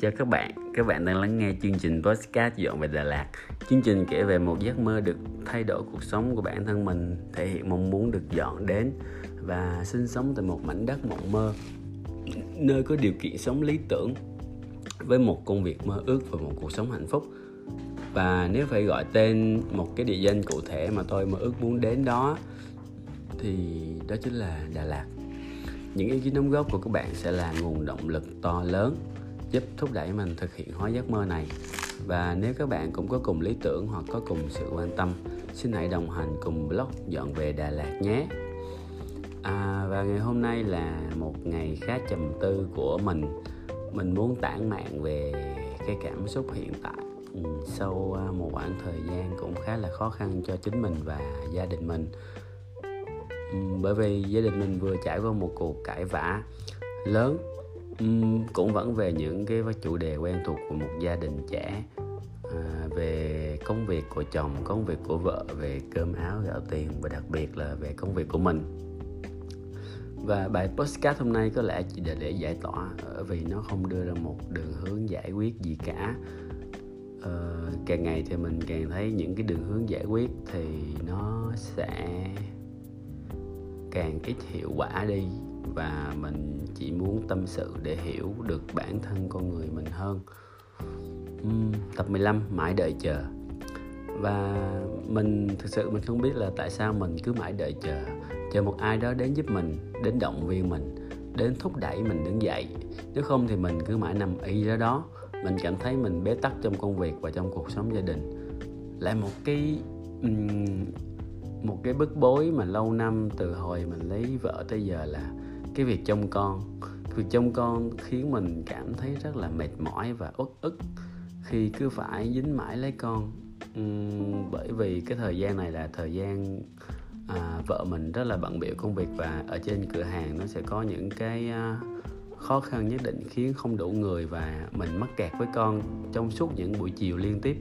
Chào các bạn, các bạn đang lắng nghe chương trình podcast Dọn về Đà Lạt. Chương trình kể về một giấc mơ được thay đổi cuộc sống của bản thân mình Thể hiện mong muốn được dọn đến và sinh sống tại một mảnh đất mộng mơ Nơi có điều kiện sống lý tưởng Với một công việc mơ ước và một cuộc sống hạnh phúc. Và nếu phải gọi tên một cái địa danh cụ thể mà tôi mơ ước muốn đến đó Thì đó chính là Đà Lạt. Những ý kiến đóng góp của các bạn sẽ là nguồn động lực to lớn giúp thúc đẩy mình thực hiện hóa giấc mơ này. Và nếu các bạn cũng có cùng lý tưởng hoặc có cùng sự quan tâm xin hãy đồng hành cùng blog dọn về Đà Lạt nhé. À, và ngày hôm nay là một ngày khá trầm tư của mình. Mình muốn tản mạn về cái cảm xúc hiện tại. Ừ, sau à, một khoảng thời gian cũng khá là khó khăn cho chính mình và gia đình mình. Ừ, bởi vì gia đình mình vừa trải qua một cuộc cãi vã lớn cũng vẫn về những cái chủ đề quen thuộc của một gia đình trẻ. À, về công việc của chồng công việc của vợ về cơm áo gạo tiền và đặc biệt là về công việc của mình. Và bài postcard hôm nay có lẽ chỉ để để giải tỏa vì nó không đưa ra một đường hướng giải quyết gì cả. Ờ, càng ngày thì mình càng thấy những cái đường hướng giải quyết thì nó sẽ càng ít hiệu quả đi và mình chỉ muốn tâm sự để hiểu được bản thân con người mình hơn. Uhm, tập 15 mãi đợi chờ. Và mình thực sự mình không biết là tại sao mình cứ mãi đợi chờ. Chờ một ai đó đến giúp mình đến động viên mình đến thúc đẩy mình đứng dậy. Nếu không thì mình cứ mãi nằm y ra đó. Mình cảm thấy mình bế tắc trong công việc và trong cuộc sống gia đình. Lại một cái một cái bức bối mà lâu năm từ hồi mình lấy vợ tới giờ là cái việc trông con. Việc trông con khiến mình cảm thấy rất là mệt mỏi và uất ức khi cứ phải dính mãi lấy con. Uhm, bởi vì cái thời gian này là thời gian à, vợ mình rất là bận biểu công việc và ở trên cửa hàng nó sẽ có những cái à, khó khăn nhất định khiến không đủ người và mình mắc kẹt với con trong suốt những buổi chiều liên tiếp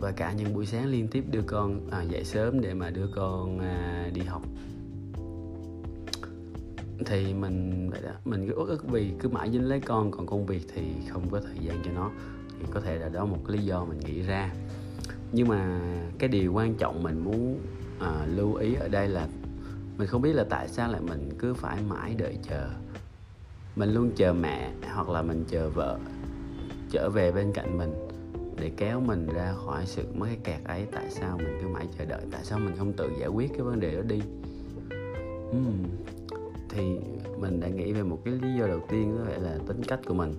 và cả những buổi sáng liên tiếp đưa con à, dậy sớm để mà đưa con à, đi học thì mình vậy đó mình cứ uất ức vì cứ mãi dính lấy con còn công việc thì không có thời gian cho nó. Thì có thể là đó một cái lý do mình nghĩ ra. Nhưng mà cái điều quan trọng mình muốn à, lưu ý ở đây là mình không biết là tại sao lại mình cứ phải mãi đợi chờ. Mình luôn chờ mẹ hoặc là mình chờ vợ trở về bên cạnh mình để kéo mình ra khỏi sự mất cái kẹt ấy. Tại sao mình cứ mãi chờ đợi? Tại sao mình không tự giải quyết cái vấn đề đó đi? Uhm, thì mình đã nghĩ về một cái lý do đầu tiên có thể là tính cách của mình.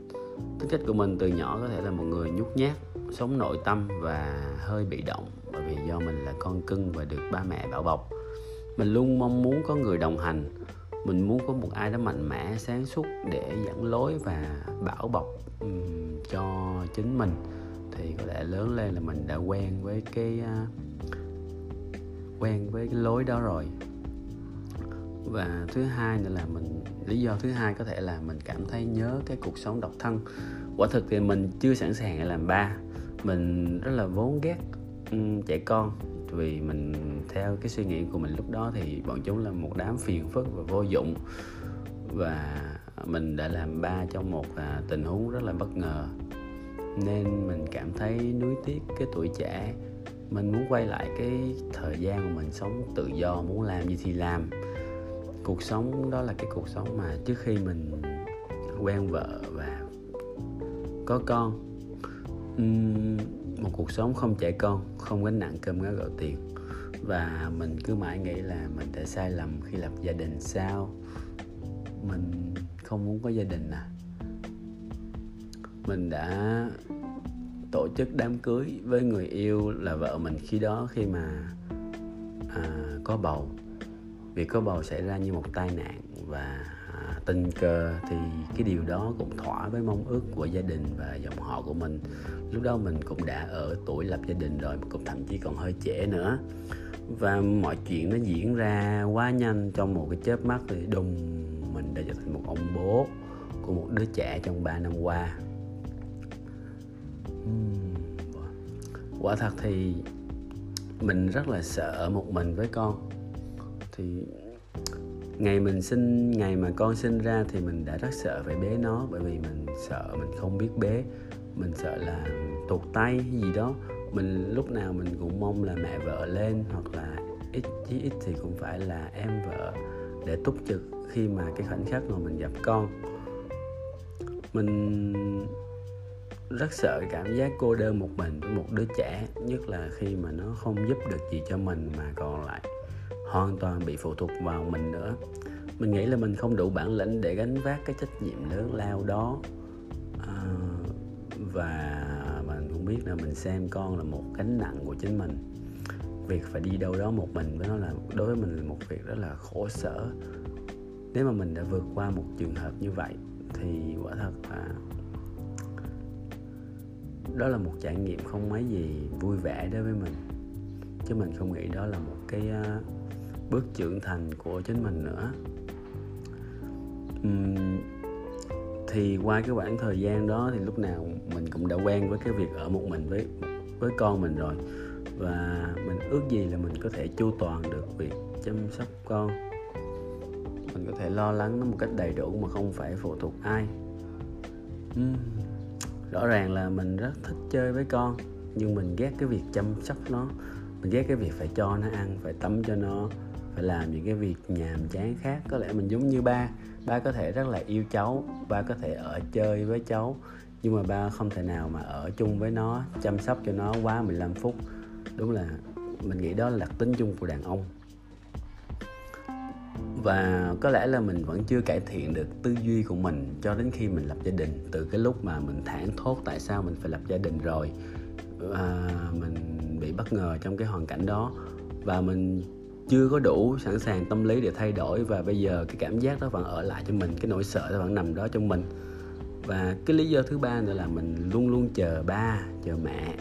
Tính cách của mình từ nhỏ có thể là một người nhút nhát sống nội tâm và hơi bị động bởi vì do mình là con cưng và được ba mẹ bảo bọc. Mình luôn mong muốn có người đồng hành. Mình muốn có một ai đó mạnh mẽ sáng suốt để dẫn lối và bảo bọc um, cho chính mình. Thì có lẽ lớn lên là mình đã quen với cái uh, quen với cái lối đó rồi và thứ hai nữa là mình lý do thứ hai có thể là mình cảm thấy nhớ cái cuộc sống độc thân. Quả thực thì mình chưa sẵn sàng để làm ba. Mình rất là vốn ghét um, trẻ con. Vì mình theo cái suy nghĩ của mình lúc đó thì bọn chúng là một đám phiền phức và vô dụng. Và mình đã làm ba trong một à, tình huống rất là bất ngờ. Nên mình cảm thấy nuối tiếc cái tuổi trẻ. Mình muốn quay lại cái thời gian mà mình sống tự do muốn làm gì thì làm cuộc sống đó là cái cuộc sống mà trước khi mình quen vợ và có con một cuộc sống không trẻ con không gánh nặng cơm gáo gạo tiền. Và mình cứ mãi nghĩ là mình đã sai lầm khi lập gia đình. Sao? Mình không muốn có gia đình à? Mình đã tổ chức đám cưới với người yêu là vợ mình khi đó khi mà à, có bầu việc có bầu xảy ra như một tai nạn và à, tình cờ thì cái điều đó cũng thỏa với mong ước của gia đình và dòng họ của mình. Lúc đó mình cũng đã ở tuổi lập gia đình rồi, cũng thậm chí còn hơi trẻ nữa. Và mọi chuyện nó diễn ra quá nhanh trong một cái chớp mắt thì đùng, mình đã trở thành một ông bố của một đứa trẻ trong 3 năm qua. Quả thật thì mình rất là sợ một mình với con thì ngày mình sinh, ngày mà con sinh ra thì mình đã rất sợ phải bế nó, bởi vì mình sợ mình không biết bế. Mình sợ là tụt tay gì đó. Mình lúc nào mình cũng mong là mẹ vợ lên, hoặc là ít, chí ít thì cũng phải là em vợ để túc trực khi mà cái khoảnh khắc mà mình gặp con. Mình rất sợ cảm giác cô đơn một mình với một đứa trẻ, nhất là khi mà nó không giúp được gì cho mình mà còn lại hoàn toàn bị phụ thuộc vào mình nữa. Mình nghĩ là mình không đủ bản lĩnh để gánh vác cái trách nhiệm lớn lao đó. À, và mình cũng biết là mình xem con là một gánh nặng của chính mình. Việc phải đi đâu đó một mình với nó là đối với mình là một việc rất là khổ sở. Nếu mà mình đã vượt qua một trường hợp như vậy thì quả thật là đó là một trải nghiệm không mấy gì vui vẻ đối với mình. Chứ mình không nghĩ đó là một cái uh, bước trưởng thành của chính mình nữa. Uhm, thì qua cái khoảng thời gian đó thì lúc nào mình cũng đã quen với cái việc ở một mình với với con mình rồi. Và mình ước gì là mình có thể chu toàn được việc chăm sóc con. Mình có thể lo lắng nó một cách đầy đủ mà không phải phụ thuộc ai. Uhm, rõ ràng là mình rất thích chơi với con nhưng mình ghét cái việc chăm sóc nó. Mình ghét cái việc phải cho nó ăn phải tắm cho nó phải làm những cái việc nhàm chán khác. Có lẽ mình giống như ba ba có thể rất là yêu cháu ba có thể ở chơi với cháu nhưng mà ba không thể nào mà ở chung với nó chăm sóc cho nó quá 15 phút. Đúng là mình nghĩ đó là đặc tính chung của đàn ông. Và có lẽ là mình vẫn chưa cải thiện được tư duy của mình cho đến khi mình lập gia đình từ cái lúc mà mình thản thốt tại sao mình phải lập gia đình rồi à, mình bị bất ngờ trong cái hoàn cảnh đó. Và mình chưa có đủ sẵn sàng tâm lý để thay đổi và bây giờ cái cảm giác đó vẫn ở lại cho mình cái nỗi sợ đó vẫn nằm đó trong mình. Và cái lý do thứ ba nữa là mình luôn luôn chờ ba chờ mẹ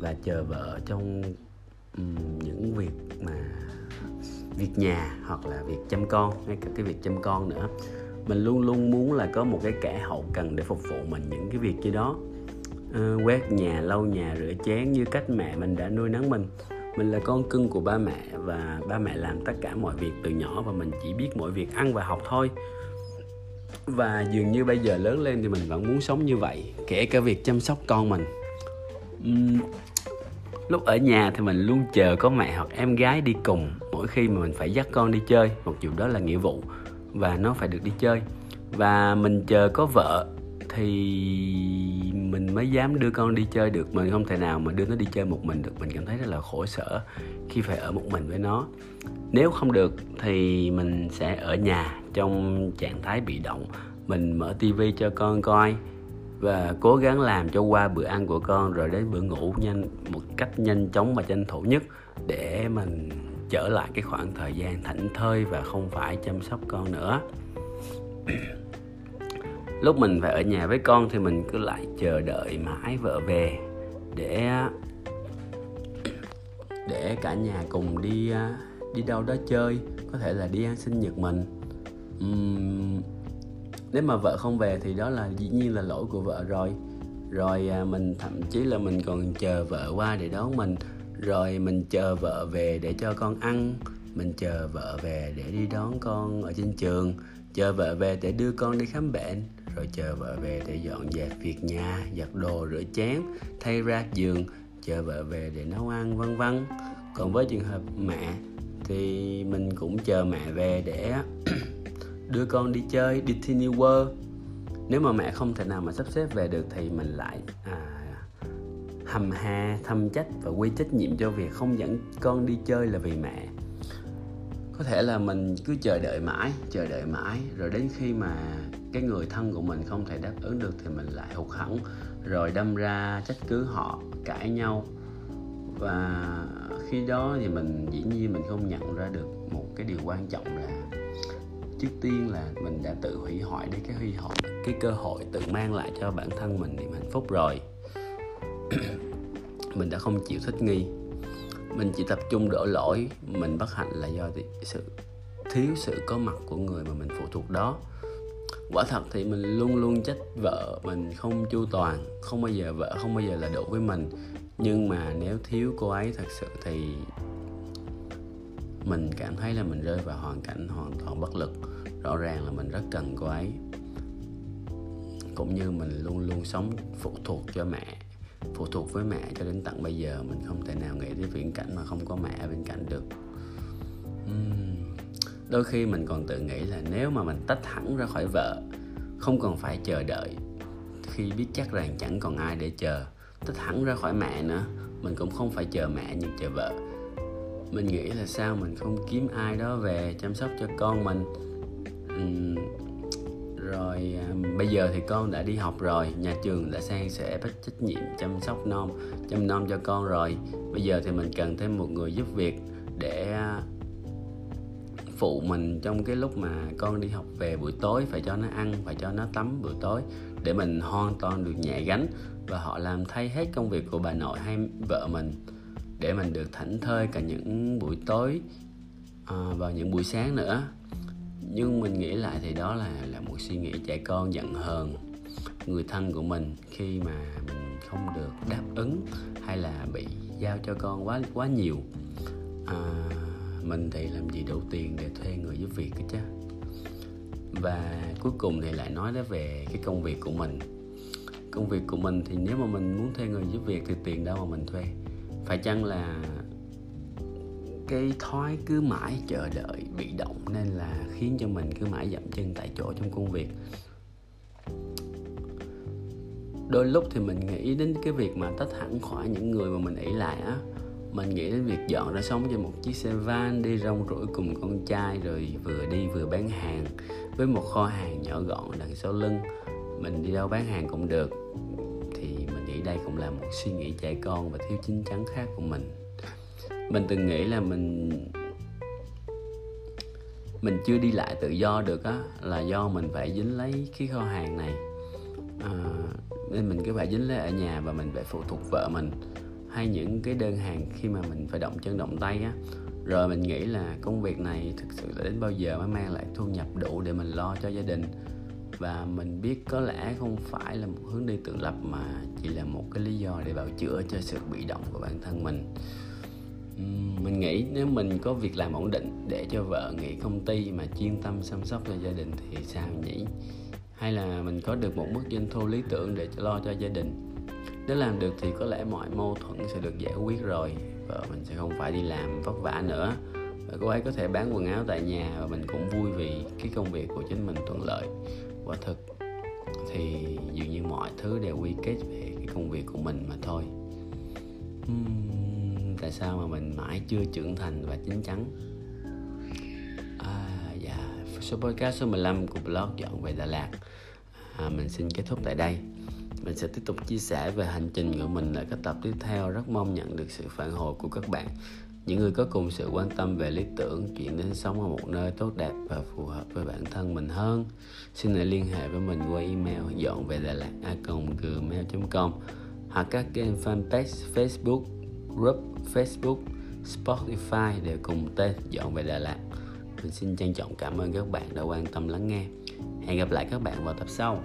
và chờ vợ trong um, những việc mà việc nhà hoặc là việc chăm con hay cả cái việc chăm con nữa. Mình luôn luôn muốn là có một cái kẻ hậu cần để phục vụ mình những cái việc như đó. Ờ, quét nhà lau nhà rửa chén như cách mẹ mình đã nuôi nấng mình mình là con cưng của ba mẹ và ba mẹ làm tất cả mọi việc từ nhỏ và mình chỉ biết mọi việc ăn và học thôi. Và dường như bây giờ lớn lên thì mình vẫn muốn sống như vậy kể cả việc chăm sóc con mình. Uhm, lúc ở nhà thì mình luôn chờ có mẹ hoặc em gái đi cùng mỗi khi mà mình phải dắt con đi chơi mặc dù đó là nghĩa vụ và nó phải được đi chơi. Và mình chờ có vợ thì mình mới dám đưa con đi chơi được mình không thể nào mà đưa nó đi chơi một mình được. Mình cảm thấy rất là khổ sở khi phải ở một mình với nó. Nếu không được thì mình sẽ ở nhà trong trạng thái bị động. Mình mở tivi cho con coi và cố gắng làm cho qua bữa ăn của con rồi đến bữa ngủ nhanh, một cách nhanh chóng và tranh thủ nhất để mình trở lại cái khoảng thời gian thảnh thơi và không phải chăm sóc con nữa lúc mình phải ở nhà với con thì mình cứ lại chờ đợi mãi vợ về để để cả nhà cùng đi uh, đi đâu đó chơi có thể là đi ăn sinh nhật mình. Uhm, nếu mà vợ không về thì đó là dĩ nhiên là lỗi của vợ rồi. Rồi à, mình thậm chí là mình còn chờ vợ qua để đón mình. Rồi mình chờ vợ về để cho con ăn. Mình chờ vợ về để đi đón con ở trên trường. Chờ vợ về để đưa con đi khám bệnh rồi chờ vợ về để dọn dẹp việc nhà giặt đồ rửa chén thay ra giường chờ vợ về để nấu ăn vân vân. Còn với trường hợp mẹ thì mình cũng chờ mẹ về để đưa con đi chơi đi Disney World. Nếu mà mẹ không thể nào mà sắp xếp về được thì mình lại à, hầm hà thâm trách và quy trách nhiệm cho việc không dẫn con đi chơi là vì mẹ. Có thể là mình cứ chờ đợi mãi chờ đợi mãi rồi đến khi mà cái người thân của mình không thể đáp ứng được thì mình lại hụt hẫng, rồi đâm ra trách cứ họ, cãi nhau. Và khi đó thì mình dĩ nhiên mình không nhận ra được một cái điều quan trọng là trước tiên là mình đã tự hủy hoại đi, cái huy vọng cái cơ hội tự mang lại cho bản thân mình niềm hạnh phúc rồi. Mình đã không chịu thích nghi. Mình chỉ tập trung đổ lỗi, mình bất hạnh là do sự, thiếu sự có mặt của người mà mình phụ thuộc đó quả thật thì mình luôn luôn trách vợ mình không chu toàn, không bao giờ vợ, không bao giờ là đủ với mình. Nhưng mà nếu thiếu cô ấy thật sự thì mình cảm thấy là mình rơi vào hoàn cảnh hoàn toàn bất lực. Rõ ràng là mình rất cần cô ấy. Cũng như mình luôn luôn sống phụ thuộc cho mẹ, phụ thuộc với mẹ cho đến tận bây giờ. Mình không thể nào nghĩ đến viễn cảnh mà không có mẹ bên cạnh được đôi khi mình còn tự nghĩ là nếu mà mình tách hẳn ra khỏi vợ không còn phải chờ đợi khi biết chắc rằng chẳng còn ai để chờ tách hẳn ra khỏi mẹ nữa mình cũng không phải chờ mẹ nhưng chờ vợ. Mình nghĩ là sao mình không kiếm ai đó về chăm sóc cho con mình. Uhm, rồi à, bây giờ thì con đã đi học rồi nhà trường đã sang sẻ bắt trách nhiệm chăm sóc non chăm nom cho con rồi. Bây giờ thì mình cần thêm một người giúp việc để à, phụ mình trong cái lúc mà con đi học về buổi tối phải cho nó ăn phải cho nó tắm buổi tối để mình hoàn toàn được nhẹ gánh và họ làm thay hết công việc của bà nội hay vợ mình để mình được thảnh thơi cả những buổi tối à, và những buổi sáng nữa. Nhưng mình nghĩ lại thì đó là là một suy nghĩ trẻ con giận hờn người thân của mình khi mà mình không được đáp ứng hay là bị giao cho con quá quá nhiều. À, mình thì làm gì đủ tiền để thuê người giúp việc cái chứ? Và cuối cùng thì lại nói đến về cái công việc của mình. Công việc của mình thì nếu mà mình muốn thuê người giúp việc thì tiền đâu mà mình thuê. Phải chăng là cái thói cứ mãi chờ đợi bị động nên là khiến cho mình cứ mãi dậm chân tại chỗ trong công việc? Đôi lúc thì mình nghĩ đến cái việc mà tách hẳn khỏi những người mà mình ỷ lại á mình nghĩ đến việc dọn ra sống trên một chiếc xe van đi rong ruổi cùng con trai rồi vừa đi vừa bán hàng với một kho hàng nhỏ gọn đằng sau lưng. Mình đi đâu bán hàng cũng được. Thì mình nghĩ đây cũng là một suy nghĩ trẻ con và thiếu chín chắn khác của mình. Mình từng nghĩ là mình mình chưa đi lại tự do được á là do mình phải dính lấy cái kho hàng này. À, nên mình cứ phải dính lấy ở nhà và mình phải phụ thuộc vợ mình hay những cái đơn hàng khi mà mình phải động chân động tay á. Rồi mình nghĩ là công việc này thực sự là đến bao giờ mới mang lại thu nhập đủ để mình lo cho gia đình. Và mình biết có lẽ không phải là một hướng đi tự lập mà chỉ là một cái lý do để bào chữa cho sự bị động của bản thân mình. Mình nghĩ nếu mình có việc làm ổn định để cho vợ nghỉ công ty mà chuyên tâm chăm sóc cho gia đình thì sao nhỉ? Hay là mình có được một mức doanh thu lý tưởng để lo cho gia đình? Nếu làm được thì có lẽ mọi mâu thuẫn sẽ được giải quyết rồi và mình sẽ không phải đi làm vất vả nữa. Và cô ấy có thể bán quần áo tại nhà và mình cũng vui vì cái công việc của chính mình thuận lợi. Quả thực thì dường như mọi thứ đều quy kết về cái công việc của mình mà thôi. Uhm, tại sao mà mình mãi chưa trưởng thành và chín chắn? À dạ. Số podcast số 15 của blog dọn về Đà Lạt. À, mình xin kết thúc tại đây mình sẽ tiếp tục chia sẻ về hành trình của mình ở các tập tiếp theo. Rất mong nhận được sự phản hồi của các bạn. Những người có cùng sự quan tâm về lý tưởng chuyển đến sống ở một nơi tốt đẹp và phù hợp với bản thân mình hơn, xin hãy liên hệ với mình qua email dọn về đà lạt a gmail com hoặc các kênh fanpage facebook, group facebook, spotify đều cùng tên dọn về đà lạt. Mình xin trân trọng cảm ơn các bạn đã quan tâm lắng nghe. Hẹn gặp lại các bạn vào tập sau.